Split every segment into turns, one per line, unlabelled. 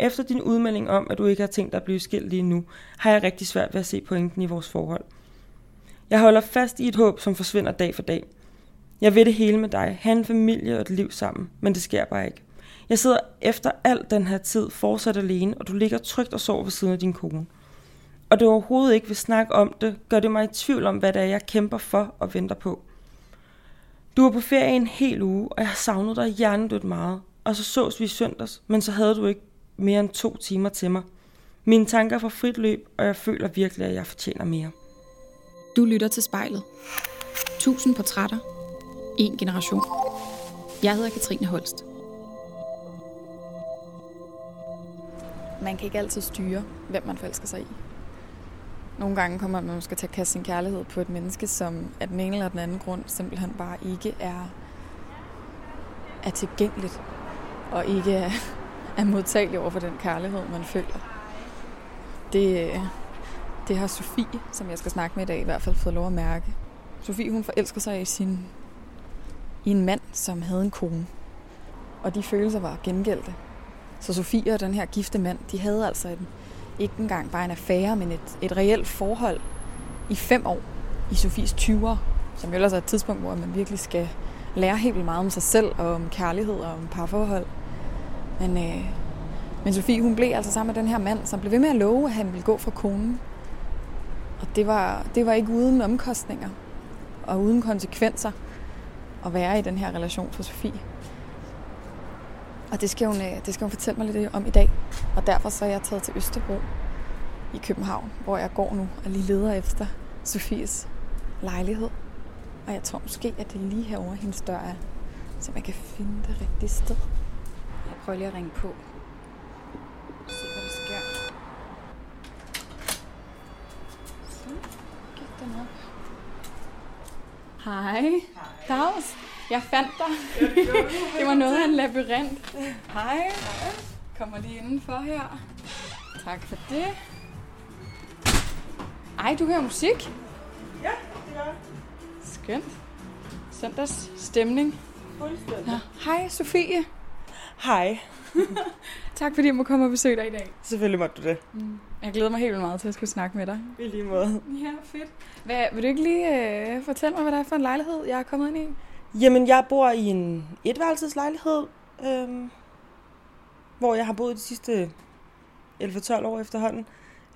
Efter din udmelding om, at du ikke har tænkt dig at blive skilt lige nu, har jeg rigtig svært ved at se pointen i vores forhold. Jeg holder fast i et håb, som forsvinder dag for dag. Jeg vil det hele med dig, have en familie og et liv sammen, men det sker bare ikke. Jeg sidder efter al den her tid fortsat alene, og du ligger trygt og sover ved siden af din kone. Og du overhovedet ikke vil snakke om det, gør det mig i tvivl om, hvad det er, jeg kæmper for og venter på. Du var på ferie en hel uge, og jeg har savnet dig hjernedødt meget. Og så sås vi i søndags, men så havde du ikke mere end to timer til mig. Mine tanker får frit løb, og jeg føler virkelig, at jeg fortjener mere.
Du lytter til spejlet. Tusind portrætter. En generation. Jeg hedder Katrine Holst. Man kan ikke altid styre, hvem man forelsker sig i. Nogle gange kommer man måske til at kaste sin kærlighed på et menneske, som af den ene eller den anden grund simpelthen bare ikke er, er tilgængeligt, og ikke er, er modtagelig over for den kærlighed, man føler. Det, det har Sofie, som jeg skal snakke med i dag, i hvert fald fået lov at mærke. Sofie, hun forelsker sig i, sin, i en mand, som havde en kone. Og de følelser var gengældte. Så Sofie og den her gifte mand, de havde altså en, ikke engang bare en affære, men et, et reelt forhold i fem år i Sofies 20'er, som jo ellers er et tidspunkt, hvor man virkelig skal lære helt vildt meget om sig selv og om kærlighed og om parforhold. Men, øh, men Sofie, hun blev altså sammen med den her mand, som blev ved med at love, at han ville gå fra konen. Og det var, det var ikke uden omkostninger og uden konsekvenser at være i den her relation for Sofie. Og det skal, hun, øh, det skal hun fortælle mig lidt om i dag. Og derfor så er jeg taget til Østerbro i København, hvor jeg går nu og lige leder efter Sofies lejlighed. Og jeg tror måske, at det er lige herovre hendes dør er, så man kan finde det rigtige sted. Jeg prøver lige at ringe på. Se, hvad der sker. Så gik den op. Hej. Dags. Jeg fandt dig. det var noget af en labyrint. Hej. Kommer lige indenfor her. Tak for det. Ej, du hører musik.
Ja, det gør
Skønt. Søndags stemning.
Fuldstændig.
Ja. Hej, Sofie.
Hej.
Tak fordi jeg må komme og besøge dig i dag.
Selvfølgelig måtte du det.
Mm. Jeg glæder mig helt vildt meget til at skulle snakke med dig.
I lige måde.
Ja, fedt. Hvad, vil du ikke lige øh, fortælle mig, hvad det er for en lejlighed, jeg er kommet ind i?
Jamen, jeg bor i en etværelseslejlighed, øhm, hvor jeg har boet de sidste 11-12 år efterhånden.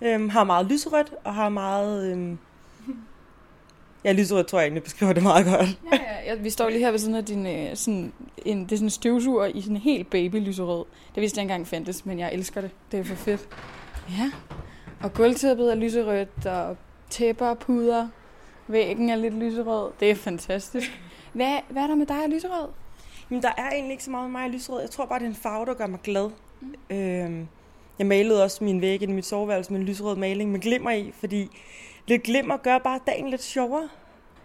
Øhm, har meget lyserødt, og har meget... Øhm, ja, lyserødt tror jeg egentlig beskriver det meget godt.
Ja, ja, ja. Vi står lige her ved sådan af din, øh, sådan, en, det er sådan en støvsuger i sådan en helt baby lyserød. Det vidste jeg engang fandtes, men jeg elsker det. Det er for fedt. Ja. Og gulvtæppet er lyserødt, og tæpper, puder. Væggen er lidt lyserød. Det er fantastisk. Hvad, hvad er der med dig og lyserød?
Men der er egentlig ikke så meget med mig i lyserød. Jeg tror bare, det er en farve, der gør mig glad. Mm. Øhm, jeg malede også min væg i mit soveværelse med en lyserød maling med glimmer i, fordi lidt glimmer gør bare dagen lidt sjovere.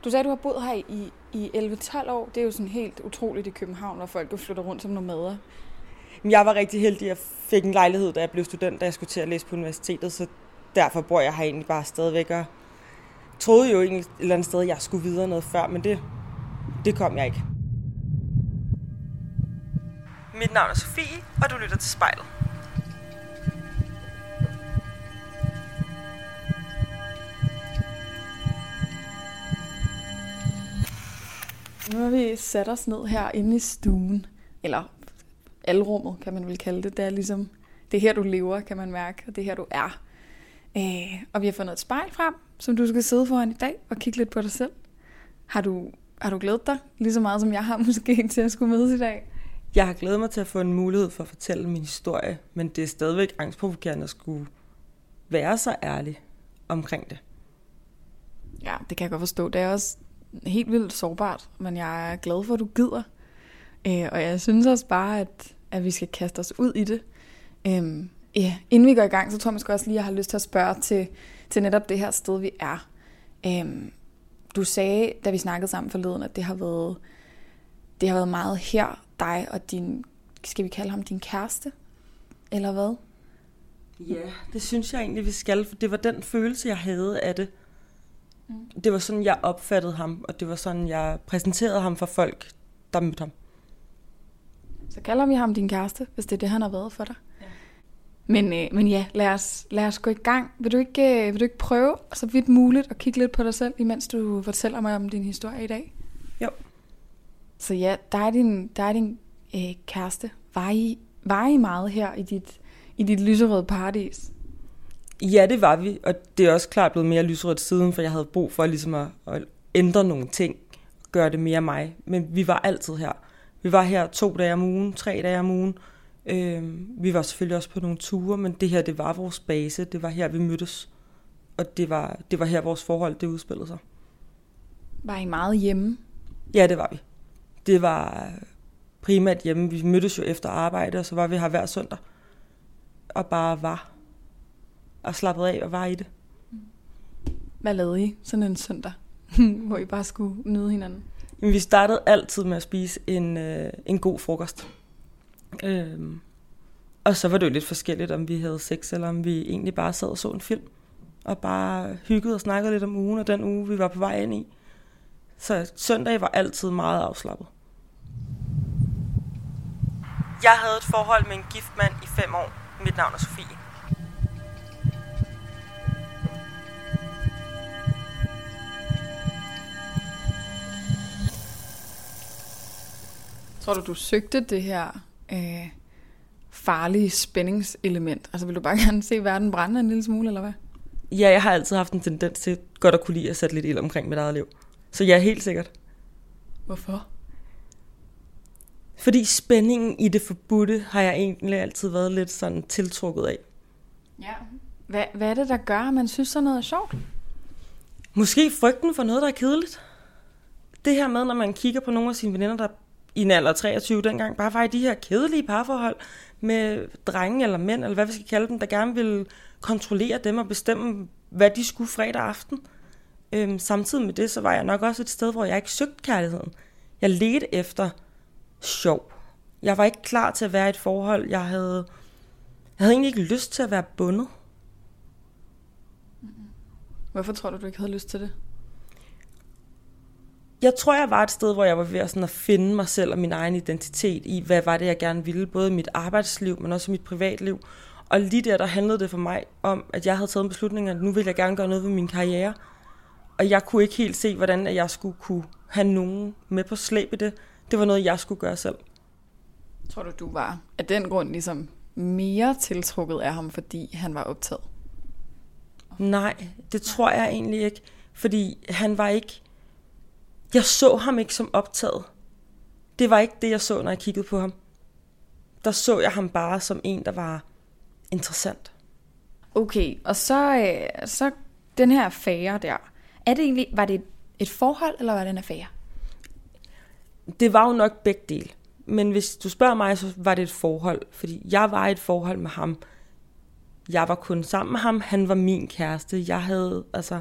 Du sagde, at du har boet her i, i 11-12 år. Det er jo sådan helt utroligt i København, hvor folk jo flytter rundt som nomader.
Men jeg var rigtig heldig, at jeg fik en lejlighed, da jeg blev student, da jeg skulle til at læse på universitetet, så derfor bor jeg her egentlig bare stadigvæk og troede jo egentlig et eller andet sted, at jeg skulle videre noget før, men det, det kom jeg ikke. Mit navn er Sofie, og du lytter til spejlet.
Nu har vi sat os ned her inde i stuen, eller alrummet, kan man vel kalde det. Det er ligesom, det er her, du lever, kan man mærke, og det er her, du er. Øh, og vi har fundet et spejl frem, som du skal sidde foran i dag og kigge lidt på dig selv. Har du, har du glædet dig lige så meget, som jeg har måske til at skulle mødes i dag?
Jeg har glædet mig til at få en mulighed for at fortælle min historie, men det er stadigvæk angstprovokerende at skulle være så ærlig omkring det.
Ja, det kan jeg godt forstå. Det er også helt vildt sårbart, men jeg er glad for, at du gider. Øh, og jeg synes også bare, at, at vi skal kaste os ud i det. Øh, ja, inden vi går i gang, så tror jeg måske også lige, at jeg har lyst til at spørge til, til netop det her sted, vi er. Øh, du sagde, da vi snakkede sammen forleden, at det har været, det har været meget her, dig og din, skal vi kalde ham din kæreste? Eller hvad?
Ja, det synes jeg egentlig, vi skal, for det var den følelse, jeg havde af det. Mm. Det var sådan, jeg opfattede ham, og det var sådan, jeg præsenterede ham for folk, der mødte ham.
Så kalder vi ham din kæreste, hvis det er det, han har været for dig. Ja. Men, øh, men ja, lad os, lad os gå i gang. Vil du, ikke, øh, vil du ikke prøve, så vidt muligt, at kigge lidt på dig selv, imens du fortæller mig om din historie i dag?
Jo.
Så ja, der er din, der er din øh, kæreste. Var I, var I meget her i dit, i dit lyserøde paradis?
Ja, det var vi, og det er også klart blevet mere lyserødt siden, for jeg havde brug for ligesom at, at ændre nogle ting, gøre det mere mig. Men vi var altid her. Vi var her to dage om ugen, tre dage om ugen. Øh, vi var selvfølgelig også på nogle ture, men det her, det var vores base. Det var her, vi mødtes. Og det var, det var her, vores forhold, det udspillede sig.
Var I meget hjemme?
Ja, det var vi. Det var primært hjemme. Vi mødtes jo efter arbejde, og så var vi her hver søndag. Og bare var. Og slappede af og var i det.
Hvad lavede I sådan en søndag, hvor I bare skulle nyde hinanden?
Jamen, vi startede altid med at spise en, øh, en god frokost. Øhm, og så var det jo lidt forskelligt, om vi havde sex, eller om vi egentlig bare sad og så en film. Og bare hyggede og snakkede lidt om ugen, og den uge, vi var på vej ind i. Så søndag var altid meget afslappet. Jeg havde et forhold med en gift mand i fem år. Mit navn er Sofie.
Tror du, du søgte det her øh, farlige spændingselement? Altså vil du bare gerne se verden brænde en lille smule, eller hvad?
Ja, jeg har altid haft en tendens til godt at kunne lide at sætte lidt ild omkring mit eget liv. Så ja, helt sikkert.
Hvorfor?
Fordi spændingen i det forbudte har jeg egentlig altid været lidt sådan tiltrukket af.
Ja. Hvad, hvad er det, der gør, at man synes, sådan noget er sjovt?
Måske frygten for noget, der er kedeligt. Det her med, når man kigger på nogle af sine veninder, der i en alder 23 dengang, bare var i de her kedelige parforhold med drenge eller mænd, eller hvad vi skal kalde dem, der gerne ville kontrollere dem og bestemme, hvad de skulle fredag aften. Øhm, samtidig med det, så var jeg nok også et sted, hvor jeg ikke søgte kærligheden. Jeg ledte efter sjov. Jeg var ikke klar til at være i et forhold. Jeg havde, jeg havde egentlig ikke lyst til at være bundet. Mm-hmm.
Hvorfor tror du, du ikke havde lyst til det?
Jeg tror, jeg var et sted, hvor jeg var ved at, sådan at finde mig selv og min egen identitet i, hvad var det, jeg gerne ville, både i mit arbejdsliv, men også i mit privatliv. Og lige der, der handlede det for mig om, at jeg havde taget en beslutning, at nu vil jeg gerne gøre noget ved min karriere. Og jeg kunne ikke helt se, hvordan jeg skulle kunne have nogen med på slæb i det. Det var noget, jeg skulle gøre selv.
Tror du, du var af den grund ligesom mere tiltrukket af ham, fordi han var optaget?
Nej, det tror jeg egentlig ikke. Fordi han var ikke... Jeg så ham ikke som optaget. Det var ikke det, jeg så, når jeg kiggede på ham. Der så jeg ham bare som en, der var interessant.
Okay, og så, øh, så den her affære der. Er det egentlig, var det et, forhold, eller var det en affære?
Det var jo nok begge dele. Men hvis du spørger mig, så var det et forhold. Fordi jeg var i et forhold med ham. Jeg var kun sammen med ham. Han var min kæreste. Jeg havde altså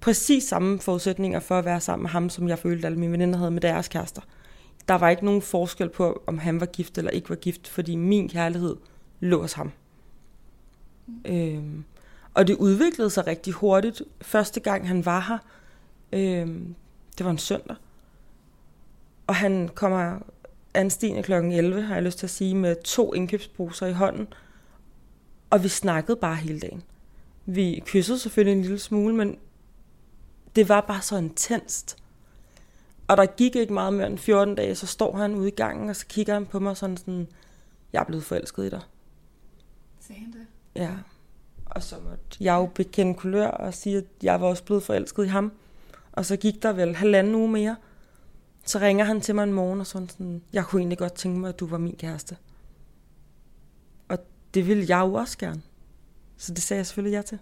præcis samme forudsætninger for at være sammen med ham, som jeg følte, alle mine veninder havde med deres kærester. Der var ikke nogen forskel på, om han var gift eller ikke var gift, fordi min kærlighed lå hos ham. Øhm, og det udviklede sig rigtig hurtigt. Første gang han var her, øhm, det var en søndag. Og han kommer anstigende kl. 11, har jeg lyst til at sige, med to indkøbsposer i hånden. Og vi snakkede bare hele dagen. Vi kyssede selvfølgelig en lille smule, men det var bare så intenst. Og der gik ikke meget mere end 14 dage, så står han ude i gangen, og så kigger han på mig sådan sådan, jeg er blevet forelsket i dig.
Sagde han det?
Ja. Og så måtte jeg jo bekende kulør og sige, at jeg var også blevet forelsket i ham. Og så gik der vel halvanden uge mere. Så ringer han til mig en morgen og sådan sådan, jeg kunne egentlig godt tænke mig, at du var min kæreste. Og det ville jeg jo også gerne. Så det sagde jeg selvfølgelig ja til.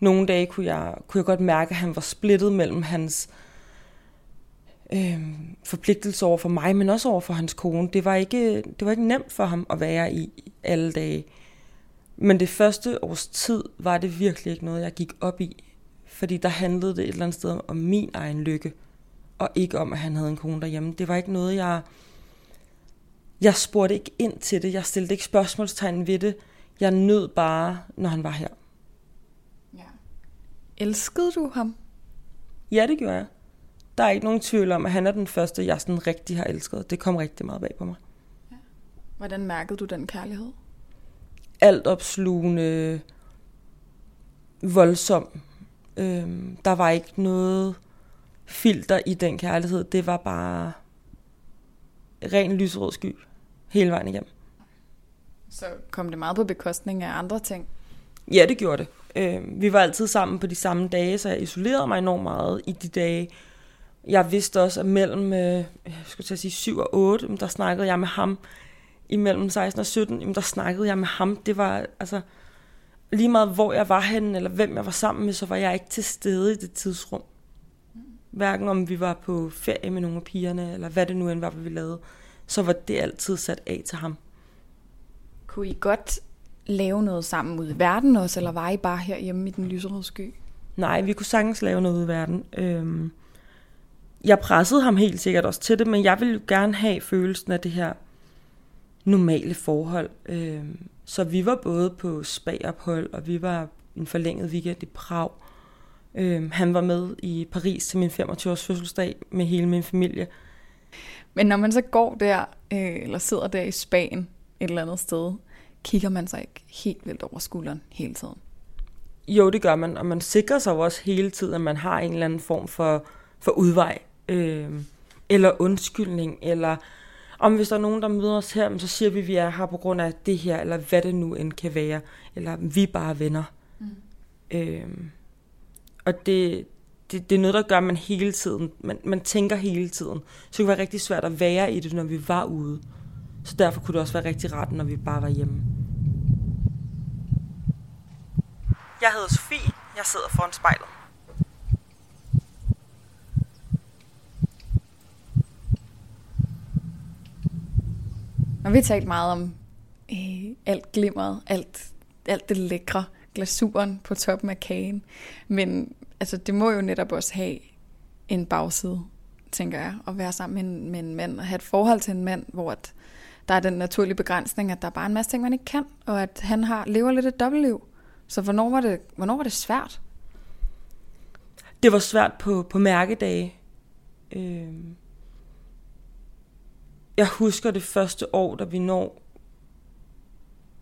Nogle dage kunne jeg, kunne jeg godt mærke, at han var splittet mellem hans øh, forpligtelse over for mig, men også over for hans kone. Det var, ikke, det var ikke nemt for ham at være i alle dage. Men det første års tid var det virkelig ikke noget, jeg gik op i. Fordi der handlede det et eller andet sted om min egen lykke, og ikke om, at han havde en kone derhjemme. Det var ikke noget, jeg... Jeg spurgte ikke ind til det. Jeg stillede ikke spørgsmålstegn ved det. Jeg nød bare, når han var her.
Ja. Elskede du ham?
Ja, det gjorde jeg. Der er ikke nogen tvivl om, at han er den første, jeg sådan rigtig har elsket. Det kom rigtig meget bag på mig.
Hvordan mærkede du den kærlighed?
altopslugende, voldsom. Øhm, der var ikke noget filter i den kærlighed. Det var bare ren lyserød sky hele vejen igennem.
Så kom det meget på bekostning af andre ting?
Ja, det gjorde det. Øh, vi var altid sammen på de samme dage, så jeg isolerede mig enormt meget i de dage. Jeg vidste også, at mellem øh, jeg skulle til at sige 7 og 8, der snakkede jeg med ham. Imellem 16 og 17, der snakkede jeg med ham. Det var altså lige meget, hvor jeg var henne, eller hvem jeg var sammen med, så var jeg ikke til stede i det tidsrum. Hverken om vi var på ferie med nogle af pigerne, eller hvad det nu end var, vi lavede, så var det altid sat af til ham.
Kunne I godt lave noget sammen ude i verden også, eller var I bare herhjemme i den lyserøde sky?
Nej, vi kunne sagtens lave noget ude i verden. Øhm, jeg pressede ham helt sikkert også til det, men jeg ville jo gerne have følelsen af det her normale forhold. Øhm, så vi var både på spagophold, og vi var en forlænget weekend i Prag. Øhm, han var med i Paris til min 25-års fødselsdag med hele min familie.
Men når man så går der, øh, eller sidder der i Spanien et eller andet sted, kigger man sig ikke helt vildt over skulderen hele tiden?
Jo, det gør man, og man sikrer sig jo også hele tiden, at man har en eller anden form for, for udvej, øh, eller undskyldning, eller om hvis der er nogen, der møder os her, så siger vi, at vi er her på grund af det her, eller hvad det nu end kan være, eller vi er bare venner. Mm. Øh, og det, det, det er noget, der gør, at man hele tiden, man, man tænker hele tiden. Så det kan være rigtig svært at være i det, når vi var ude. Så derfor kunne det også være rigtig rart, når vi bare var hjemme. Jeg hedder Sofie. Jeg sidder foran spejlet.
Når vi har talt meget om øh, alt glimmeret, alt, alt det lækre, glasuren på toppen af kagen. Men altså, det må jo netop også have en bagside, tænker jeg, at være sammen med en, med en mand, og have et forhold til en mand, hvor at der er den naturlige begrænsning, at der er bare en masse ting, man ikke kan, og at han har lever lidt et dobbeltliv. Så hvornår var det, hvornår var det svært?
Det var svært på, på mærkedage. Øh, jeg husker det første år, da vi når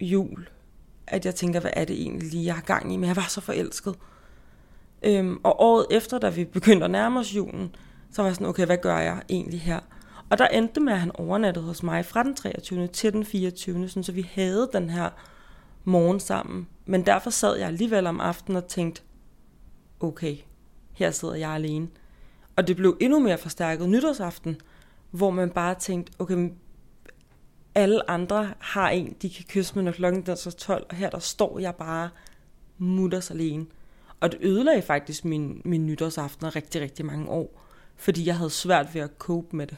jul, at jeg tænker, hvad er det egentlig lige, jeg har gang i, men jeg var så forelsket. Øhm, og året efter, da vi begyndte at nærme os julen, så var jeg sådan, okay, hvad gør jeg egentlig her? Og der endte med, at han overnattede hos mig fra den 23. til den 24. Sådan, så vi havde den her morgen sammen. Men derfor sad jeg alligevel om aftenen og tænkte, okay, her sidder jeg alene. Og det blev endnu mere forstærket nytårsaften, hvor man bare tænkte, okay, alle andre har en, de kan kysse med, når klokken er så 12, og her der står jeg bare mutters alene. Og det ødelagde faktisk min, min nytårsaften rigtig, rigtig mange år, fordi jeg havde svært ved at cope med det.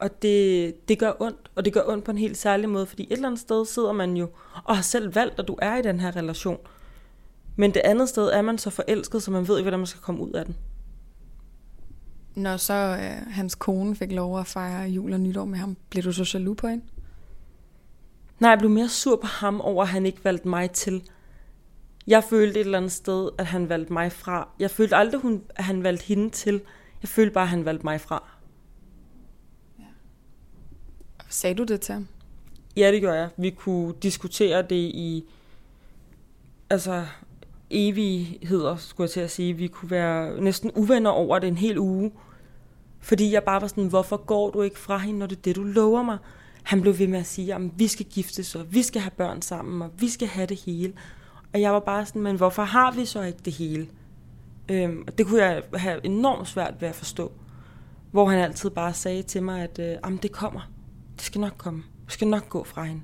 Og det, det gør ondt, og det gør ondt på en helt særlig måde, fordi et eller andet sted sidder man jo og har selv valgt, at du er i den her relation. Men det andet sted er man så forelsket, så man ved ikke, hvordan man skal komme ud af den.
Når så øh, hans kone fik lov at fejre jul og nytår med ham, blev du så jaloux på hende?
Nej, jeg blev mere sur på ham over, at han ikke valgte mig til. Jeg følte et eller andet sted, at han valgte mig fra. Jeg følte aldrig, at han valgte hende til. Jeg følte bare, at han valgte mig fra.
Sagde du det til ham?
Ja, det gjorde jeg. Vi kunne diskutere det i altså evigheder, skulle jeg til at sige. Vi kunne være næsten uvenner over det en hel uge. Fordi jeg bare var sådan, hvorfor går du ikke fra hende, når det er det, du lover mig? Han blev ved med at sige, at vi skal giftes, og vi skal have børn sammen, og vi skal have det hele. Og jeg var bare sådan, men hvorfor har vi så ikke det hele? Øhm, og det kunne jeg have enormt svært ved at forstå. Hvor han altid bare sagde til mig, at øh, det kommer. Det skal nok komme. Du skal nok gå fra hende.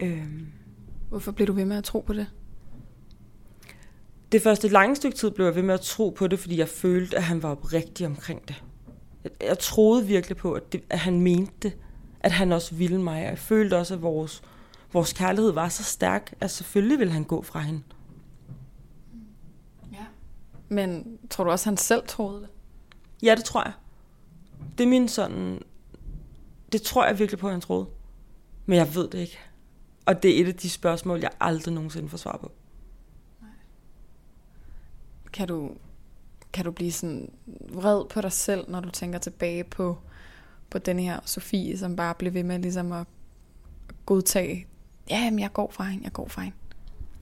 Øhm.
Hvorfor blev du ved med at tro på det?
Det første lange stykke tid blev jeg ved med at tro på det, fordi jeg følte, at han var oprigtig omkring det. Jeg, jeg troede virkelig på, at, det, at han mente det. At han også ville mig. Og jeg følte også, at vores, vores kærlighed var så stærk, at selvfølgelig ville han gå fra hende.
Ja. Men tror du også, at han selv troede det?
Ja, det tror jeg. Det er min sådan det tror jeg virkelig på, at han troede. Men jeg ved det ikke. Og det er et af de spørgsmål, jeg aldrig nogensinde får svar på.
Kan du, kan du blive sådan vred på dig selv, når du tænker tilbage på, på den her Sofie, som bare blev ved med ligesom at godtage ja, jamen, jeg går fra hende, jeg går fra hende.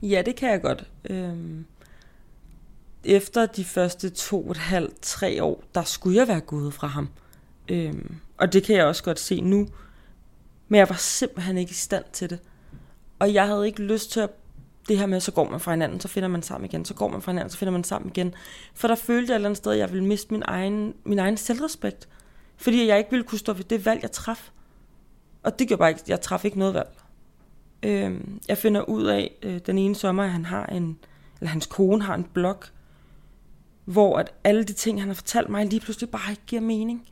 Ja, det kan jeg godt. Øhm, efter de første to og et halvt, tre år, der skulle jeg være gået fra ham. Øhm, og det kan jeg også godt se nu. Men jeg var simpelthen ikke i stand til det. Og jeg havde ikke lyst til at det her med, så går man fra hinanden, så finder man sammen igen, så går man fra hinanden, så finder man sammen igen. For der følte jeg et eller andet sted, at jeg ville miste min egen, min egen selvrespekt. Fordi jeg ikke ville kunne stå ved det valg, jeg traf. Og det gjorde bare ikke, jeg traf ikke noget valg. Øh, jeg finder ud af øh, den ene sommer, at han har en, eller hans kone har en blog, hvor at alle de ting, han har fortalt mig, lige pludselig bare ikke giver mening.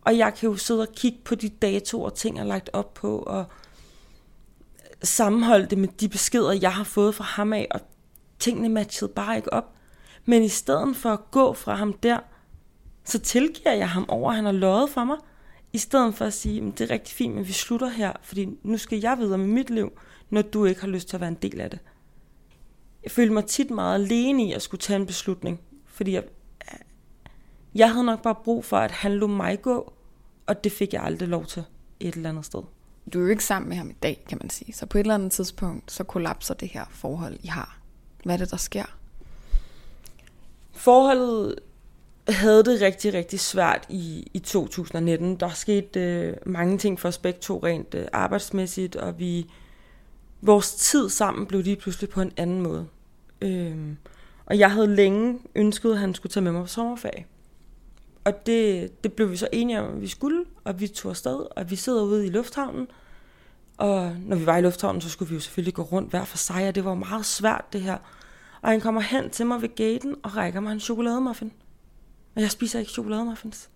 Og jeg kan jo sidde og kigge på de datoer ting, er lagt op på, og sammenholde det med de beskeder, jeg har fået fra ham af, og tingene matchede bare ikke op. Men i stedet for at gå fra ham der, så tilgiver jeg ham over, at han har løjet for mig. I stedet for at sige, at det er rigtig fint, men vi slutter her, fordi nu skal jeg videre med mit liv, når du ikke har lyst til at være en del af det. Jeg følte mig tit meget alene i at skulle tage en beslutning, fordi jeg, jeg havde nok bare brug for, at han lå mig gå, og det fik jeg aldrig lov til et eller andet sted.
Du er jo ikke sammen med ham i dag, kan man sige. Så på et eller andet tidspunkt, så kollapser det her forhold, I har. Hvad er det, der sker?
Forholdet havde det rigtig, rigtig svært i, i 2019. Der skete øh, mange ting for os begge to rent øh, arbejdsmæssigt, og vi vores tid sammen blev lige pludselig på en anden måde. Øh, og jeg havde længe ønsket, at han skulle tage med mig på sommerferie. Og det, det blev vi så enige om, at vi skulle, og vi tog afsted, og vi sidder ude i lufthavnen. Og når vi var i lufthavnen, så skulle vi jo selvfølgelig gå rundt hver for sig, og det var meget svært det her. Og han kommer hen til mig ved gaten og rækker mig en chokolademuffin. Og jeg spiser ikke chokolademuffins.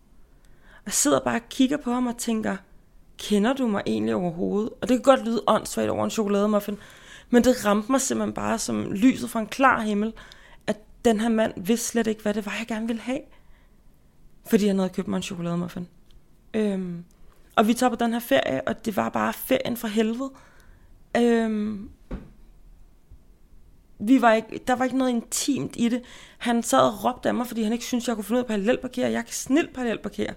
Og jeg sidder bare og kigger på ham og tænker, kender du mig egentlig overhovedet? Og det kan godt lyde åndssvagt over en chokolademuffin, men det ramte mig simpelthen bare som lyset fra en klar himmel, at den her mand vidste slet ikke, hvad det var, jeg gerne ville have. Fordi han havde købt mig en chokolademuffin. Øhm, og vi tager på den her ferie, og det var bare ferien fra helvede. Øhm, vi var ikke, der var ikke noget intimt i det. Han sad og råbte af mig, fordi han ikke syntes, jeg kunne finde ud af parallelparkere. Jeg kan snilt parallelparkere.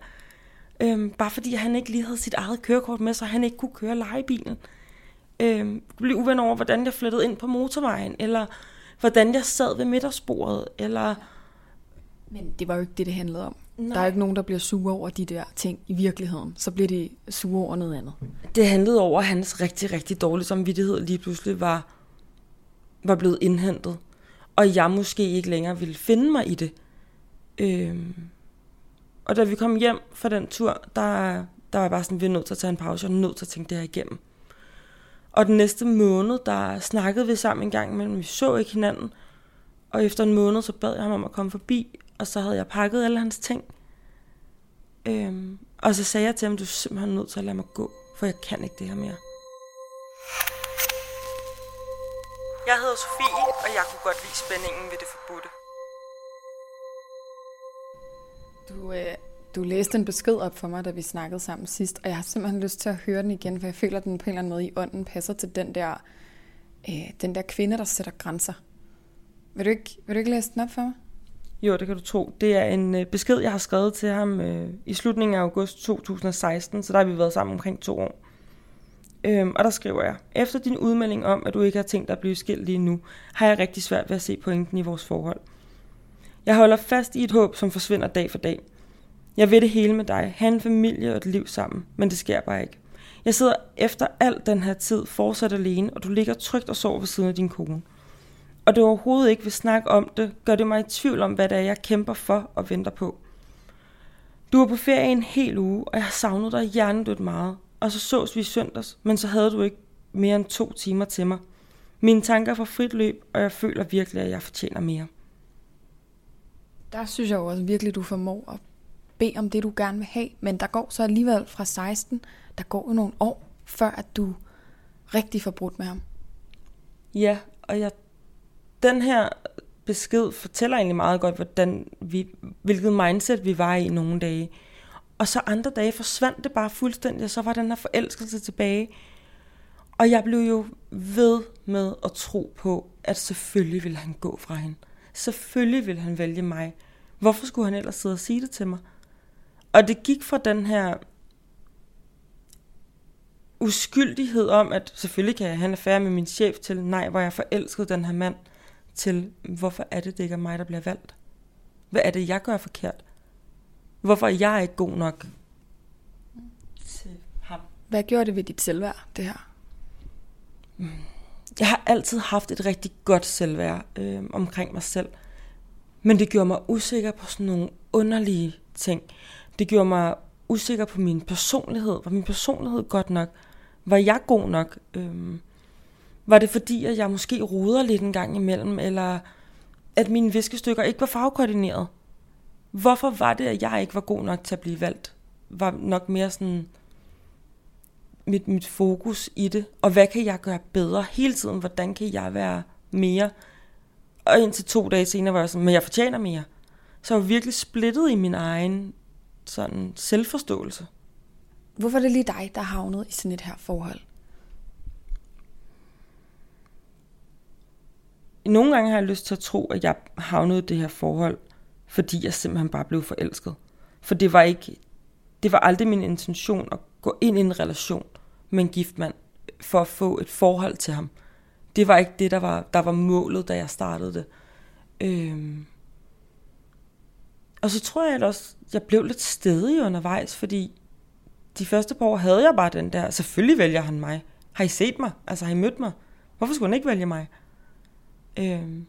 Øhm, bare fordi han ikke lige havde sit eget kørekort med, så han ikke kunne køre legebilen. Øhm, blev uven over, hvordan jeg flyttede ind på motorvejen, eller hvordan jeg sad ved middagsbordet, eller...
Men det var jo ikke det, det handlede om. Nej. Der er ikke nogen, der bliver sure over de der ting i virkeligheden. Så bliver de sure over noget andet.
Det handlede over, at hans rigtig, rigtig dårlige samvittighed lige pludselig var, var blevet indhentet. Og jeg måske ikke længere ville finde mig i det. Øhm. Og da vi kom hjem fra den tur, der, der var jeg bare sådan, vi er nødt til at tage en pause, og nødt til at tænke det her igennem. Og den næste måned, der snakkede vi sammen en gang, men vi så ikke hinanden. Og efter en måned, så bad jeg ham om at komme forbi, og så havde jeg pakket alle hans ting. Øhm, og så sagde jeg til ham, du er simpelthen nødt til at lade mig gå, for jeg kan ikke det her mere. Jeg hedder Sofie, og jeg kunne godt lide spændingen ved det forbudte.
Du, øh, du læste en besked op for mig, da vi snakkede sammen sidst, og jeg har simpelthen lyst til at høre den igen, for jeg føler, at den på en eller anden måde i ånden passer til den der, øh, den der kvinde, der sætter grænser. Vil du, ikke, vil du ikke læse den op for mig?
Jo, det kan du tro. Det er en øh, besked, jeg har skrevet til ham øh, i slutningen af august 2016, så der har vi været sammen omkring to år. Øhm, og der skriver jeg, efter din udmelding om, at du ikke har tænkt dig at blive skilt lige nu, har jeg rigtig svært ved at se pointen i vores forhold. Jeg holder fast i et håb, som forsvinder dag for dag. Jeg vil det hele med dig, have en familie og et liv sammen, men det sker bare ikke. Jeg sidder efter al den her tid fortsat alene, og du ligger trygt og sover ved siden af din kone og du overhovedet ikke vil snakke om det, gør det mig i tvivl om, hvad det er, jeg kæmper for og venter på. Du var på ferie en hel uge, og jeg har savnet dig hjernedødt meget. Og så sås vi i søndags, men så havde du ikke mere end to timer til mig. Mine tanker får frit løb, og jeg føler virkelig, at jeg fortjener mere.
Der synes jeg også virkelig, du formår at bede om det, du gerne vil have. Men der går så alligevel fra 16, der går jo nogle år, før at du rigtig får brudt med ham.
Ja, og jeg den her besked fortæller egentlig meget godt, hvordan vi, hvilket mindset vi var i nogle dage. Og så andre dage forsvandt det bare fuldstændig, og så var den her forelskelse tilbage. Og jeg blev jo ved med at tro på, at selvfølgelig ville han gå fra hende. Selvfølgelig ville han vælge mig. Hvorfor skulle han ellers sidde og sige det til mig? Og det gik fra den her uskyldighed om, at selvfølgelig kan jeg have en affære med min chef til, nej, hvor jeg forelskede den her mand, til hvorfor er det, det ikke er mig, der bliver valgt? Hvad er det, jeg gør forkert? Hvorfor er jeg ikke god nok til ham?
Hvad gjorde det ved dit selvværd, det her?
Jeg har altid haft et rigtig godt selvværd øh, omkring mig selv. Men det gjorde mig usikker på sådan nogle underlige ting. Det gjorde mig usikker på min personlighed. Var min personlighed godt nok? Var jeg god nok? Øhm, var det fordi, at jeg måske roder lidt en gang imellem, eller at mine viskestykker ikke var farvekoordineret? Hvorfor var det, at jeg ikke var god nok til at blive valgt? Var nok mere sådan mit, mit fokus i det. Og hvad kan jeg gøre bedre hele tiden? Hvordan kan jeg være mere? Og indtil to dage senere var jeg sådan, men jeg fortjener mere. Så jeg var virkelig splittet i min egen sådan selvforståelse.
Hvorfor er det lige dig, der havnet i sådan et her forhold?
Nogle gange har jeg lyst til at tro, at jeg havnede i det her forhold, fordi jeg simpelthen bare blev forelsket. For det var ikke, det var aldrig min intention at gå ind i en relation med en gift mand, for at få et forhold til ham. Det var ikke det, der var, der var målet, da jeg startede det. Øhm. Og så tror jeg også, jeg blev lidt stedig undervejs, fordi de første par år havde jeg bare den der, selvfølgelig vælger han mig. Har I set mig? Altså har I mødt mig? Hvorfor skulle han ikke vælge mig? Øhm.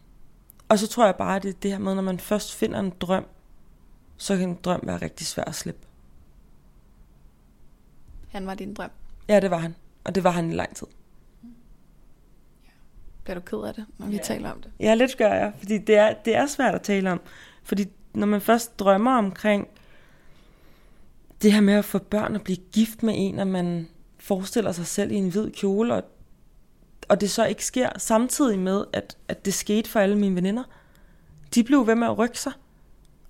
Og så tror jeg bare, at det er det her med, når man først finder en drøm, så kan en drøm være rigtig svær at slippe.
Han var din drøm.
Ja, det var han. Og det var han i lang tid.
Bliver du ked af det, når vi
Ja.
taler om det?
Ja, lidt gør jeg, fordi det er, det er svært at tale om. Fordi når man først drømmer omkring det her med at få børn og blive gift med en, og man forestiller sig selv i en hvid kjole, og, og det så ikke sker, samtidig med, at, at det skete for alle mine veninder. De blev ved med at rykke sig,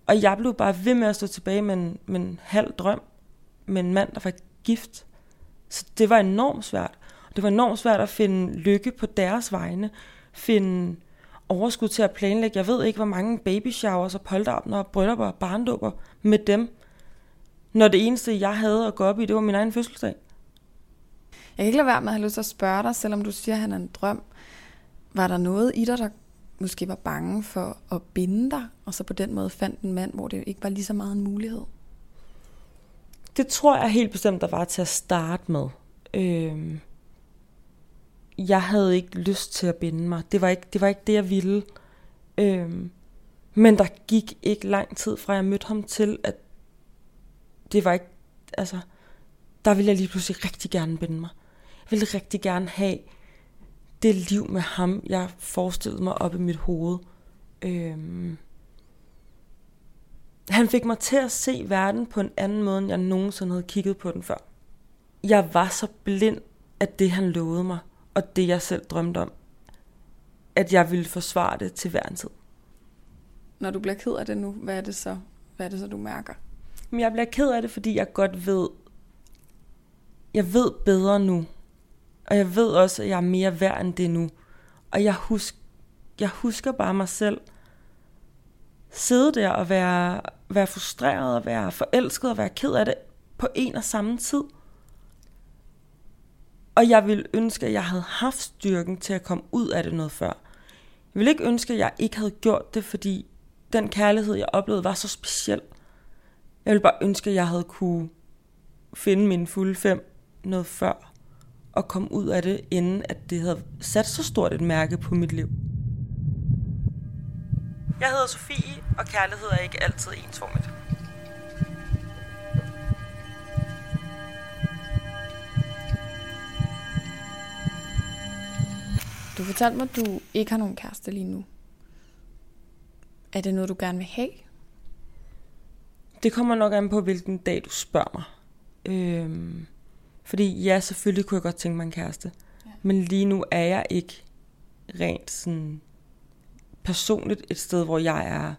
og jeg blev bare ved med at stå tilbage med en, med en halv drøm, med en mand, der var gift. Så det var enormt svært. Det var enormt svært at finde lykke på deres vegne, finde overskud til at planlægge. Jeg ved ikke, hvor mange baby showers og polterabner og bryllupper og barndåber med dem, når det eneste, jeg havde at gå op i, det var min egen fødselsdag.
Jeg kan ikke lade være med at have lyst til at spørge dig, selvom du siger, at han er en drøm. Var der noget i dig, der måske var bange for at binde dig, og så på den måde fandt en mand, hvor det ikke var lige så meget en mulighed?
Det tror jeg helt bestemt, der var til at starte med. Øhm, jeg havde ikke lyst til at binde mig. Det var ikke det, var ikke det jeg ville. Øhm, men der gik ikke lang tid fra jeg mødte ham til, at det var ikke, altså, der ville jeg lige pludselig rigtig gerne binde mig. Ville rigtig gerne have det liv med ham, jeg forestillede mig op i mit hoved. Øhm, han fik mig til at se verden på en anden måde, end jeg nogensinde havde kigget på den før. Jeg var så blind af det, han lovede mig, og det, jeg selv drømte om, at jeg ville forsvare det til hver en tid.
Når du bliver ked af det nu, hvad er det så, hvad er det så du mærker?
Men jeg bliver ked af det, fordi jeg godt ved, jeg ved bedre nu. Og jeg ved også, at jeg er mere værd end det nu. Og jeg, husk, jeg husker bare mig selv sidde der og være, være frustreret og være forelsket og være ked af det på en og samme tid. Og jeg ville ønske, at jeg havde haft styrken til at komme ud af det noget før. Jeg ville ikke ønske, at jeg ikke havde gjort det, fordi den kærlighed, jeg oplevede, var så speciel. Jeg ville bare ønske, at jeg havde kunne finde min fulde fem noget før, og komme ud af det, inden at det havde sat så stort et mærke på mit liv. Jeg hedder Sofie, og kærlighed er ikke altid ensformigt.
Du fortalte mig, at du ikke har nogen kæreste lige nu. Er det noget, du gerne vil have?
Det kommer nok an på, hvilken dag du spørger mig. Øhm, fordi ja, selvfølgelig kunne jeg godt tænke mig en kæreste.
Ja.
Men lige nu er jeg ikke rent sådan personligt et sted, hvor jeg er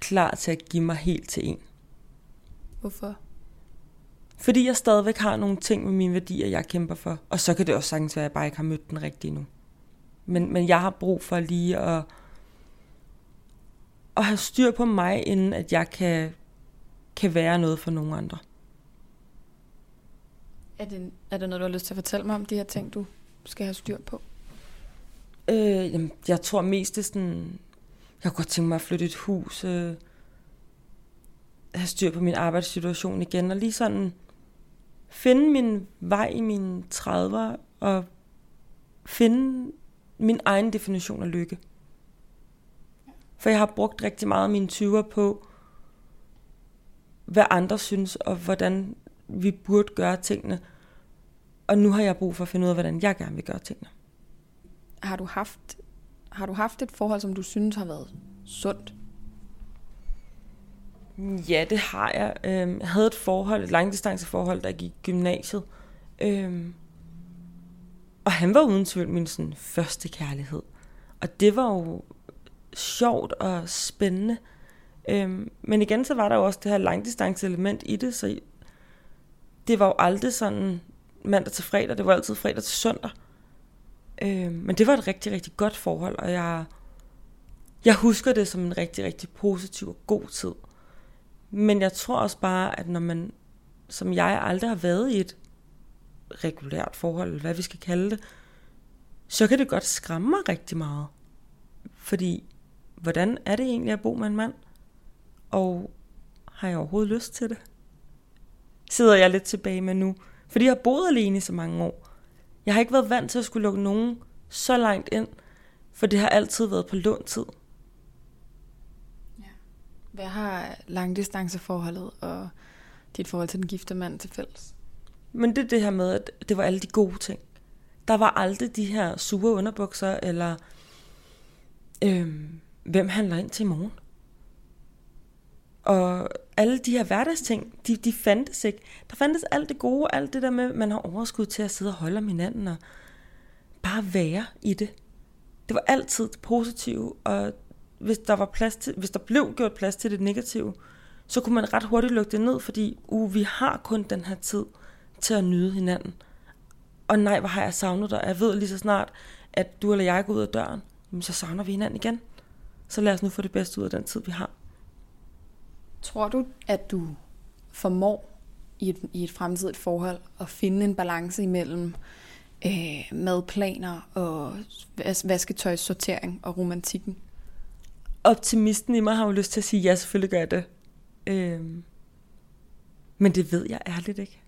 klar til at give mig helt til en.
Hvorfor?
Fordi jeg stadigvæk har nogle ting med mine værdier, jeg kæmper for. Og så kan det også sagtens være, at jeg bare ikke har mødt den rigtige nu. Men, men jeg har brug for lige at, at have styr på mig, inden at jeg kan, kan være noget for nogen andre.
Er det, er det noget, du har lyst til at fortælle mig om, de her ting, du skal have styr på?
Øh, jamen, jeg tror mest det er sådan... Jeg kunne godt tænke mig at flytte et hus, øh, have styr på min arbejdssituation igen, og lige sådan finde min vej i mine 30'er, og finde min egen definition af lykke. For jeg har brugt rigtig meget af mine 20'er på, hvad andre synes, og hvordan vi burde gøre tingene. Og nu har jeg brug for at finde ud af, hvordan jeg gerne vil gøre tingene.
Har du haft, har du haft et forhold, som du synes har været sundt?
Ja, det har jeg. Øhm, jeg havde et forhold, et langdistanceforhold, der gik i gymnasiet. Øhm, og han var uden tvivl min sådan, første kærlighed. Og det var jo sjovt og spændende. Øhm, men igen, så var der jo også det her langdistance element i det, så det var jo aldrig sådan mandag til fredag, det var altid fredag til søndag. Øh, men det var et rigtig, rigtig godt forhold, og jeg, jeg husker det som en rigtig, rigtig positiv og god tid. Men jeg tror også bare, at når man, som jeg aldrig har været i et regulært forhold, eller hvad vi skal kalde det, så kan det godt skræmme mig rigtig meget. Fordi, hvordan er det egentlig at bo med en mand? Og har jeg overhovedet lyst til det? Sidder jeg lidt tilbage med nu. Fordi jeg har boet alene i så mange år. Jeg har ikke været vant til at skulle lukke nogen så langt ind, for det har altid været på lånt tid.
Ja. Hvad har langdistanceforholdet og dit forhold til den gifte mand til fælles?
Men det er det her med, at det var alle de gode ting. Der var aldrig de her sure underbukser, eller øhm, hvem handler ind til i morgen. Og alle de her hverdagsting, de, de fandtes ikke. Der fandtes alt det gode, alt det der med, man har overskud til at sidde og holde om hinanden, og bare være i det. Det var altid det positive, og hvis der, var plads til, hvis der blev gjort plads til det negative, så kunne man ret hurtigt lukke det ned, fordi uh, vi har kun den her tid til at nyde hinanden. Og nej, hvor har jeg savnet dig. Jeg ved lige så snart, at du eller jeg går ud af døren, så savner vi hinanden igen. Så lad os nu få det bedste ud af den tid, vi har.
Tror du, at du formår i et, i et fremtidigt forhold at finde en balance imellem øh, madplaner og vasketøjssortering og romantikken?
Optimisten i mig har jo lyst til at sige, ja, selvfølgelig gør jeg det. Øh, men det ved jeg ærligt ikke.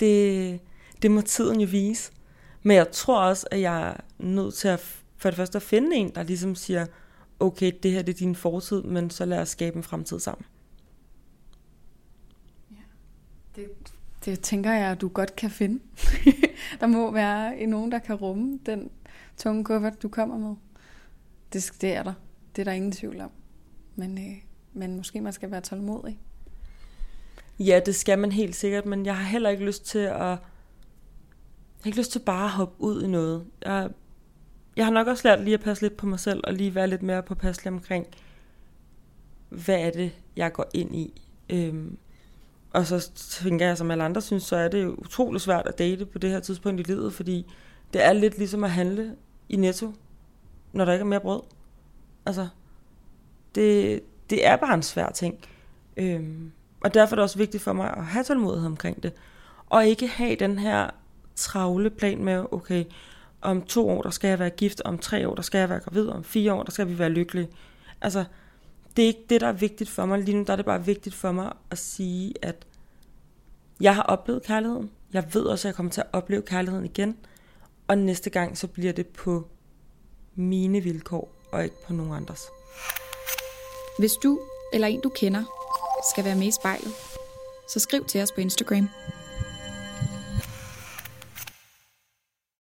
Det, det må tiden jo vise. Men jeg tror også, at jeg er nødt til at for det første at finde en, der ligesom siger, okay, det her det er din fortid, men så lad os skabe en fremtid sammen.
Det, det tænker jeg, at du godt kan finde. der må være nogen, der kan rumme den tunge kuffert, du kommer med. Det, det er der. Det er der ingen tvivl om. Men, øh, men måske man skal være tålmodig.
Ja, det skal man helt sikkert, men jeg har heller ikke lyst til at... Jeg har ikke lyst til bare at hoppe ud i noget. Jeg, jeg har nok også lært lige at passe lidt på mig selv, og lige være lidt mere påpasselig omkring, hvad er det, jeg går ind i. Øhm, og så tænker jeg, som alle andre synes, så er det jo utrolig svært at date på det her tidspunkt i livet, fordi det er lidt ligesom at handle i netto, når der ikke er mere brød. Altså, det, det er bare en svær ting. Øhm, og derfor er det også vigtigt for mig at have tålmodighed omkring det. Og ikke have den her travle plan med, okay, om to år, der skal jeg være gift, om tre år, der skal jeg være gravid, om fire år, der skal vi være lykkelige. Altså, det er ikke det, der er vigtigt for mig. Lige nu der er det bare vigtigt for mig at sige, at jeg har oplevet kærligheden. Jeg ved også, at jeg kommer til at opleve kærligheden igen. Og næste gang, så bliver det på mine vilkår, og ikke på nogen andres.
Hvis du eller en, du kender, skal være med i spejlet, så skriv til os på Instagram.